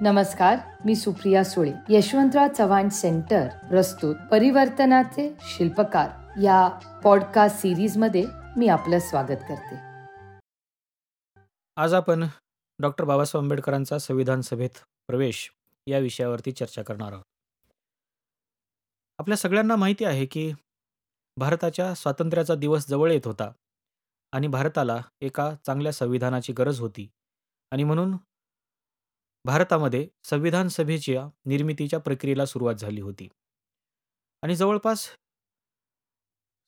नमस्कार मी सुप्रिया सुळे यशवंतराव चव्हाण सेंटर प्रस्तुत परिवर्तनाचे शिल्पकार. या पॉडकास्ट सिरीजमध्ये मी आपलं स्वागत करते. आज आपण डॉक्टर बाबासाहेब आंबेडकरांचा संविधान सभेत प्रवेश या विषयावरती चर्चा करणार आहोत. आपल्या सगळ्यांना माहिती आहे की भारताच्या स्वातंत्र्याचा दिवस जवळ येत होता आणि भारताला एका चांगल्या संविधानाची गरज होती. आणि म्हणून भारतामध्ये संविधान सभेच्या निर्मितीच्या प्रक्रियेला सुरुवात झाली होती. आणि जवळपास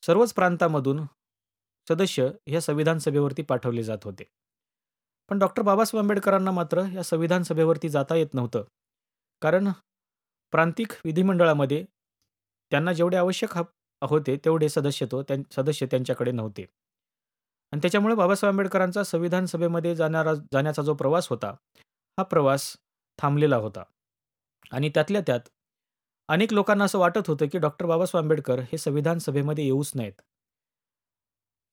सर्वच प्रांतामधून सदस्य ह्या संविधान सभेवरती पाठवले जात होते. पण डॉक्टर बाबासाहेब आंबेडकरांना मात्र या संविधान सभेवरती जाता येत नव्हतं. कारण प्रांतिक विधिमंडळामध्ये त्यांना जेवढे आवश्यक होते तेवढे सदस्यत्व त्यां सदस्य त्यांच्याकडे नव्हते. आणि त्याच्यामुळे बाबासाहेब आंबेडकरांचा संविधान सभेमध्ये जाणारा जाण्याचा जो प्रवास होता हा प्रवास थांबलेला होता. आणि त्यातल्या त्यात अनेक लोकांना असं वाटत होतं की डॉक्टर बाबासाहेब आंबेडकर हे संविधान सभेमध्ये येऊच नाहीत.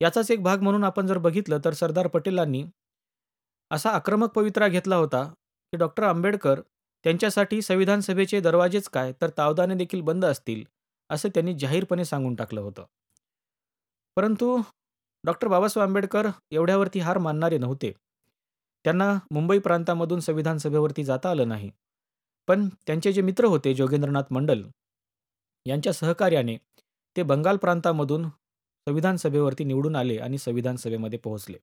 याचाच एक भाग म्हणून आपण जर बघितलं तर सरदार पटेलांनी असा आक्रमक पवित्रा घेतला होता की डॉक्टर आंबेडकर त्यांच्यासाठी संविधान सभेचे दरवाजेच काय तर तावदाने देखील बंद असतील असं त्यांनी जाहीरपणे सांगून टाकलं होतं. परंतु डॉक्टर बाबासाहेब आंबेडकर एवढ्यावरती हार मानणारे नव्हते. त्यांना मुंबई प्रांतामधून संविधान सभेवरती जाता आलं नाही. पण त्यांचे जे मित्र होते जोगेंद्रनाथ मंडल यांच्या सहकार्याने ते बंगाल प्रांतामधून संविधान सभेवरती निवडून आले आणि संविधान सभेमध्ये पोहोचले.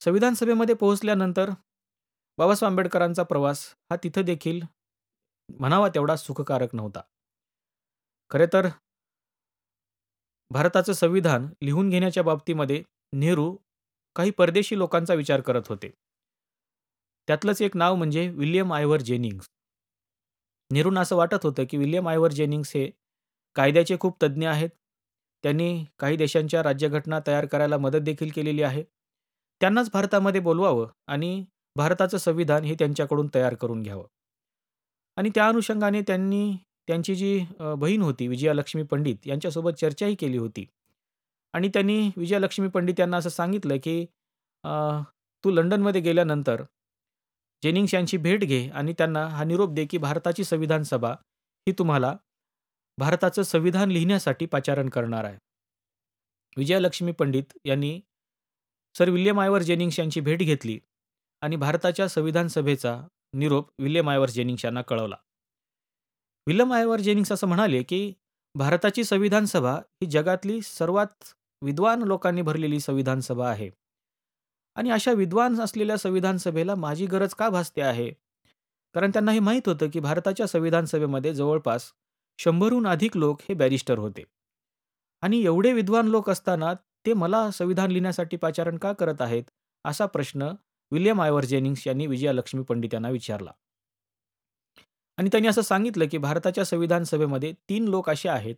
संविधान सभेमध्ये पोहोचल्यानंतर बाबासाहेब आंबेडकरांचा प्रवास हा तिथं देखील म्हणावा तेवढा सुखकारक नव्हता. खरे तर भारताचं संविधान लिहून घेण्याच्या बाबतीमध्ये नेहरू काही परदेशी लोकांचा विचार करत होते. त्यातलंच एक नाव म्हणजे विल्यम आयव्हर जेनिंग्स. नेहरूंना असं वाटत होतं की विल्यम आयव्हर जेनिंग्स हे कायद्याचे खूप तज्ज्ञ आहेत. त्यांनी काही देशांच्या राज्यघटना तयार करायला मदत देखील केलेली आहे. त्यांनाच भारतामध्ये बोलवावं आणि भारताचं संविधान हे त्यांच्याकडून तयार करून घ्यावं. आणि त्या अनुषंगाने त्यांनी त्यांची जी बहीण होती विजयालक्ष्मी पंडित यांच्यासोबत चर्चाही केली होती. आणि त्यांनी विजयलक्ष्मी पंडित यांना असं सांगितलं की तू लंडनमध्ये गेल्यानंतर जेनिंग्स यांची भेट घे आणि त्यांना हा निरोप दे की भारताची संविधान सभा ही तुम्हाला भारताचं संविधान लिहिण्यासाठी पाचारण करणार आहे. विजयलक्ष्मी पंडित यांनी सर विल्यम आयवर जेनिंग्स यांची भेट घेतली आणि भारताच्या संविधान सभेचा निरोप विल्यम आयवर जेनिंग्स यांना कळवला. विल्यम आयवर जेनिंग्स असं म्हणाले की भारताची संविधान सभा ही जगातली सर्वात विद्वान लोकांनी भरलेली संविधान सभा आहे. आणि अशा विद्वान असलेल्या संविधान सभेला माझी गरज का भासते आहे? कारण त्यांना हे माहीत होतं की भारताच्या संविधान सभेमध्ये जवळपास शंभरहून अधिक लोक हे बॅरिस्टर होते. आणि एवढे विद्वान लोक असताना ते मला संविधान लिहिण्यासाठी पाचारण का करत आहेत? असा प्रश्न विल्यम आयवर जेनिंग्स यांनी विजयालक्ष्मी पंडित यांना विचारला. आणि त्यांनी असं सांगितलं की भारताच्या संविधान सभेमध्ये तीन लोक असे आहेत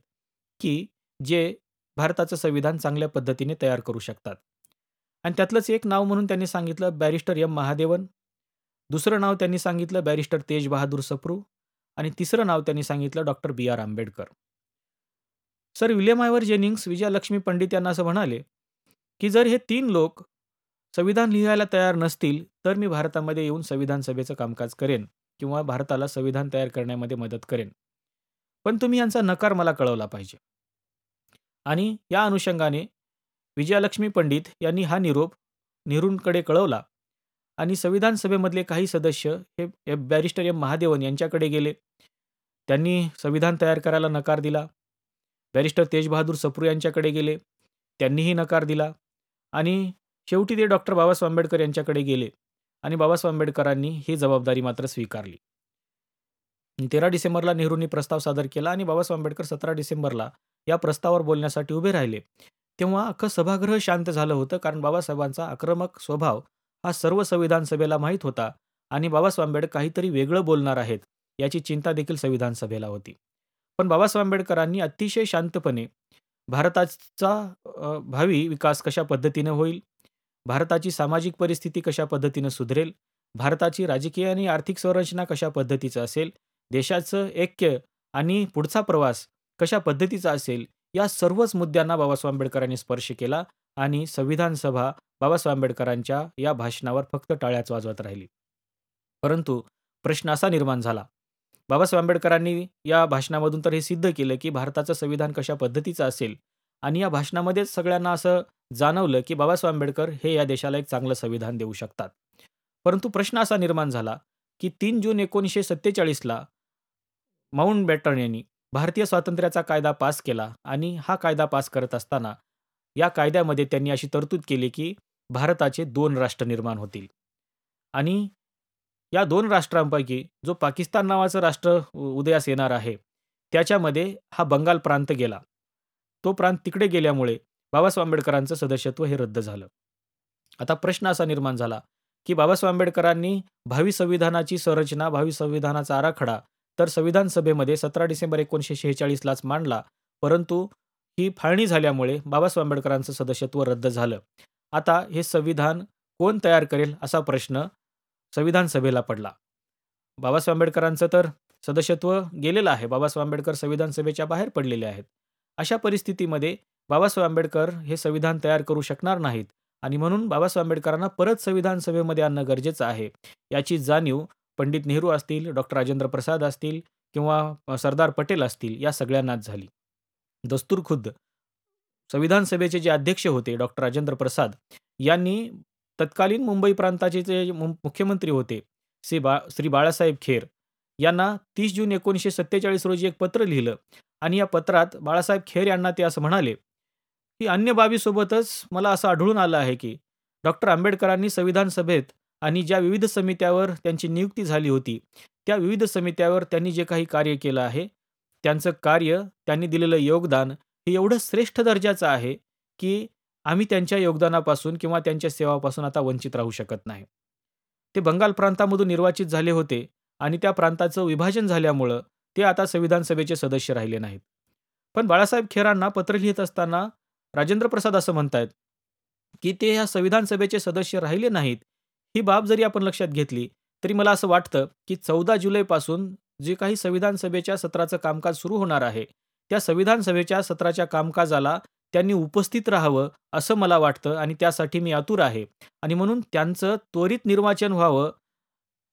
की जे भारताचं संविधान चांगल्या पद्धतीने तयार करू शकतात. आणि त्यातलंच एक नाव म्हणून त्यांनी सांगितलं बॅरिस्टर एम. महादेवन. दुसरं नाव त्यांनी सांगितलं बॅरिस्टर तेज बहादूर सप्रू. आणि तिसरं नाव त्यांनी सांगितलं doctor B. R. Ambedkar. Sir William Ivor Jennings Vijayalakshmi Pandit यांना असं म्हणाले की जर हे तीन लोक संविधान लिहायला तयार नसतील तर मी भारतामध्ये येऊन संविधान सभेचं कामकाज करेन किंवा भारताला संविधान तयार करण्यामध्ये मदत करेन. पण तुम्ही यांचा नकार मला कळवला पाहिजे. आणि या अनुषंगाने विजयालक्ष्मी पंडित यांनी हा निरोप नेहरूंकडे कळवला आणि संविधान सभेमधले काही सदस्य हे बॅरिस्टर एम महादेवन यांच्याकडे गेले. त्यांनी संविधान तयार करायला नकार दिला. बॅरिस्टर तेजबहादूर सप्रू यांच्याकडे गेले. त्यांनीही नकार दिला आणि शेवटी ते डॉक्टर बाबासाहेब आंबेडकर यांच्याकडे गेले आणि बाबासाहेब आंबेडकरांनी ही जबाबदारी मात्र स्वीकारली. तेरा डिसेंबरला नेहरूंनी प्रस्ताव सादर केला आणि बाबासाहेब आंबेडकर सतरा डिसेंबरला या प्रस्तावावर बोलण्यासाठी उभे राहिले. तेव्हा अख्खं सभागृह शांत झालं होतं कारण बाबासाहेबांचा आक्रमक स्वभाव हा सर्व संविधान सभेला माहीत होता आणि बाबासाहेब आंबेडकर काहीतरी वेगळं बोलणार आहेत याची चिंता देखील संविधान सभेला होती. पण बाबासाहेब आंबेडकरांनी अतिशय शांतपणे भारताचा भावी विकास कशा पद्धतीने होईल? भारताची सामाजिक परिस्थिती कशा पद्धतीनं सुधरेल? भारताची राजकीय आणि आर्थिक संरचना कशा पद्धतीचं असेल? देशाचं ऐक्य आणि पुढचा प्रवास कशा पद्धतीचा असेल या सर्वच मुद्द्यांना बाबासाहेब आंबेडकरांनी स्पर्श केला आणि संविधान सभा बाबासाहेब आंबेडकरांच्या या भाषणावर फक्त टाळ्याच वाजवत राहिली. परंतु प्रश्न असा निर्माण झाला बाबासाहेब आंबेडकरांनी या भाषणामधून तर हे सिद्ध केलं की भारताचं संविधान कशा पद्धतीचं असेल आणि या भाषणामध्येच सगळ्यांना असं जाणवलं की बाबासाहेब आंबेडकर हे या देशाला एक चांगलं संविधान देऊ शकतात. परंतु प्रश्न असा निर्माण झाला की तीन जून एकोणीसशे सत्तेचाळीसला माउंट बॅटन यांनी भारतीय स्वातंत्र्याचा कायदा पास केला आणि हा कायदा पास करत असताना या कायद्यामध्ये त्यांनी अशी तरतूद केली की भारताचे दोन राष्ट्र निर्माण होतील. आणि या दोन राष्ट्रांपैकी जो पाकिस्तान नावाचं राष्ट्र उदयास येणार आहे त्याच्यामध्ये हा बंगाल प्रांत गेला. तो प्रांत तिकडे गेल्यामुळे बाबासाहेब आंबेडकरांचं सदस्यत्व हे रद्द झालं. आता प्रश्न असा निर्माण झाला की बाबासाहेब आंबेडकरांनी भावी संविधानाची संरचना भावी संविधानाचा आराखडा तर संविधान सभेमध्ये सतरा डिसेंबर एकोणीसशे शेहेचाळीसलाच मांडला. परंतु ही फाळणी झाल्यामुळे बाबासाहेब आंबेडकरांचं सदस्यत्व रद्द झालं. आता हे संविधान कोण तयार करेल असा प्रश्न संविधान सभेला पडला. बाबासाहेब आंबेडकरांचं तर सदस्यत्व गेलेलं आहे. बाबासाहेब आंबेडकर संविधान सभेच्या बाहेर पडलेले आहेत. अशा परिस्थितीमध्ये बाबासाहेब आंबेडकर हे संविधान तयार करू शकणार नाहीत आणि म्हणून बाबासाहेब आंबेडकरांना परत संविधान सभेमध्ये आणणं गरजेचं आहे. याची जाणीव पंडित नेहरू असतील डॉक्टर राजेंद्र प्रसाद असतील किंवा सरदार पटेल असतील या सगळ्यांनाच झाली. दस्तूर खुद्द. संविधान सभेचे जे अध्यक्ष होते डॉक्टर राजेंद्र प्रसाद यांनी तत्कालीन मुंबई प्रांताचे जे मुख्यमंत्री होते श्री बा श्री बाळासाहेब खेर यांना तीस जून एकोणीसशे सत्तेचाळीस रोजी एक पत्र लिहिलं आणि या पत्रात बाळासाहेब खेर यांना ते असं म्हणाले की अन्य बाबीसोबतच मला असं आढळून आलं आहे की डॉक्टर आंबेडकरांनी संविधान सभेत आणि ज्या विविध समित्यावर त्यांची नियुक्ती झाली होती त्या विविध समित्यावर त्यांनी जे काही कार्य केलं आहे त्यांचं कार्य त्यांनी दिलेलं योगदान हे एवढं श्रेष्ठ दर्जाचं आहे की आम्ही त्यांच्या योगदानापासून किंवा त्यांच्या सेवापासून आता वंचित राहू शकत नाही. ते बंगाल प्रांतामधून निर्वाचित झाले होते आणि त्या प्रांताचं विभाजन झाल्यामुळं ते आता संविधान सभेचे सदस्य राहिले नाहीत. पण बाळासाहेब खेरांना पत्र लिहित असताना राजेंद्र प्रसाद असं म्हणतायत की ते ह्या संविधान सभेचे सदस्य राहिले नाहीत ही बाब जरी आपण लक्षात घेतली तरी मला असं वाटतं की चौदा जुलैपासून जे काही संविधान सभेच्या सत्राचं कामकाज सुरू होणार आहे त्या संविधान सभेच्या सत्राच्या कामकाजाला त्यांनी उपस्थित राहावं असं मला वाटतं आणि त्यासाठी मी आतुर आहे. आणि म्हणून त्यांचं त्वरित निर्वाचन व्हावं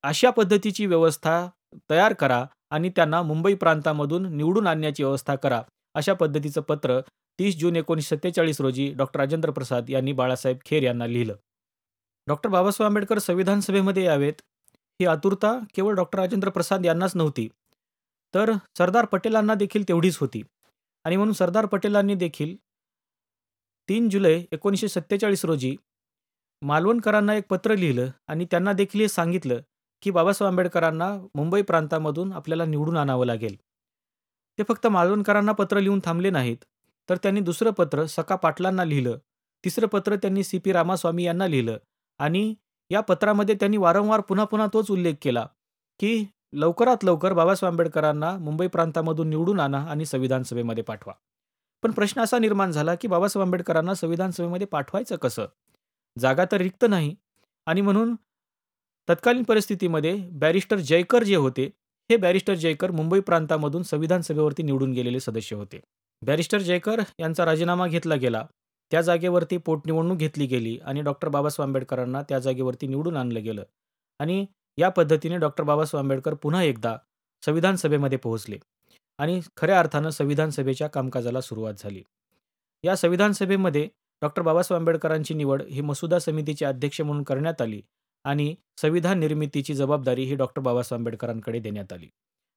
अशा पद्धतीची व्यवस्था तयार करा आणि त्यांना मुंबई प्रांतामधून निवडून आणण्याची व्यवस्था करा अशा पद्धतीचं पत्र तीस जून एकोणीसशे सत्तेचाळीस रोजी डॉक्टर राजेंद्र प्रसाद यांनी बाळासाहेब खेर यांना लिहिलं. डॉक्टर बाबासाहेब आंबेडकर संविधान सभेमध्ये यावेत. ही आतुरता केवळ डॉक्टर राजेंद्र प्रसाद यांनाच नव्हती तर सरदार पटेलांना देखील तेवढीच होती. आणि म्हणून सरदार पटेलांनी देखील तीन जुलै एकोणीसशे सत्तेचाळीस रोजी मालवणकरांना एक पत्र लिहिलं आणि त्यांना देखील हे सांगितलं की बाबासाहेब आंबेडकरांना मुंबई प्रांतामधून आपल्याला निवडून आणावं लागेल. ते फक्त मालवणकरांना पत्र लिहून थांबले नाहीत तर त्यांनी दुसरं पत्र सका पाटलांना लिहिलं तिसरं पत्र त्यांनी सी पी रामास्वामी यांना लिहिलं आणि या पत्रामध्ये त्यांनी वारंवार पुन्हा पुन्हा तोच उल्लेख केला की लवकरात लवकर बाबासाहेब आंबेडकरांना मुंबई प्रांतामधून निवडून आणा आणि संविधान सभेमध्ये पाठवा. पण प्रश्न असा निर्माण झाला की बाबासाहेब आंबेडकरांना संविधान सभेमध्ये पाठवायचं कसं? जागा तर रिक्त नाही. आणि म्हणून तत्कालीन परिस्थितीमध्ये बॅरिस्टर जयकर जे होते हे बॅरिस्टर जयकर मुंबई प्रांतामधून संविधान सभेवरती निवडून गेलेले सदस्य होते. बॅरिस्टर जयकर यांचा राजीनामा घेतला गेला. त्या जागेवरती पोटनिवडणूक घेतली गेली आणि डॉक्टर बाबासाहेब आंबेडकरांना त्या जागेवरती निवडून आणलं गेलं. आणि या पद्धतीने डॉक्टर बाबासाहेब आंबेडकर पुन्हा एकदा संविधान सभेमध्ये पोहोचले. आणि खऱ्या अर्थानं संविधान सभेच्या कामकाजाला सुरुवात झाली. या संविधान सभेमध्ये डॉक्टर बाबासाहेब आंबेडकरांची निवड ही मसुदा समितीचे अध्यक्ष म्हणून करण्यात आली आणि संविधान निर्मितीची जबाबदारी ही डॉक्टर बाबासाहेब आंबेडकरांकडे देण्यात आली.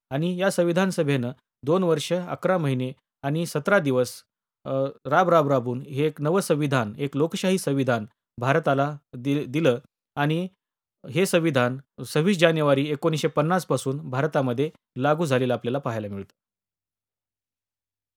आणि या संविधान सभेनं दोन वर्ष अकरा महिने आणि सतरा दिवस राब राब राबून हे एक नवं संविधान एक लोकशाही संविधान भारताला दि दिलं आणि हे संविधान सव्वीस जानेवारी एकोणीसशे पन्नासपासून भारतामध्ये लागू झालेलं आपल्याला पाहायला मिळतं.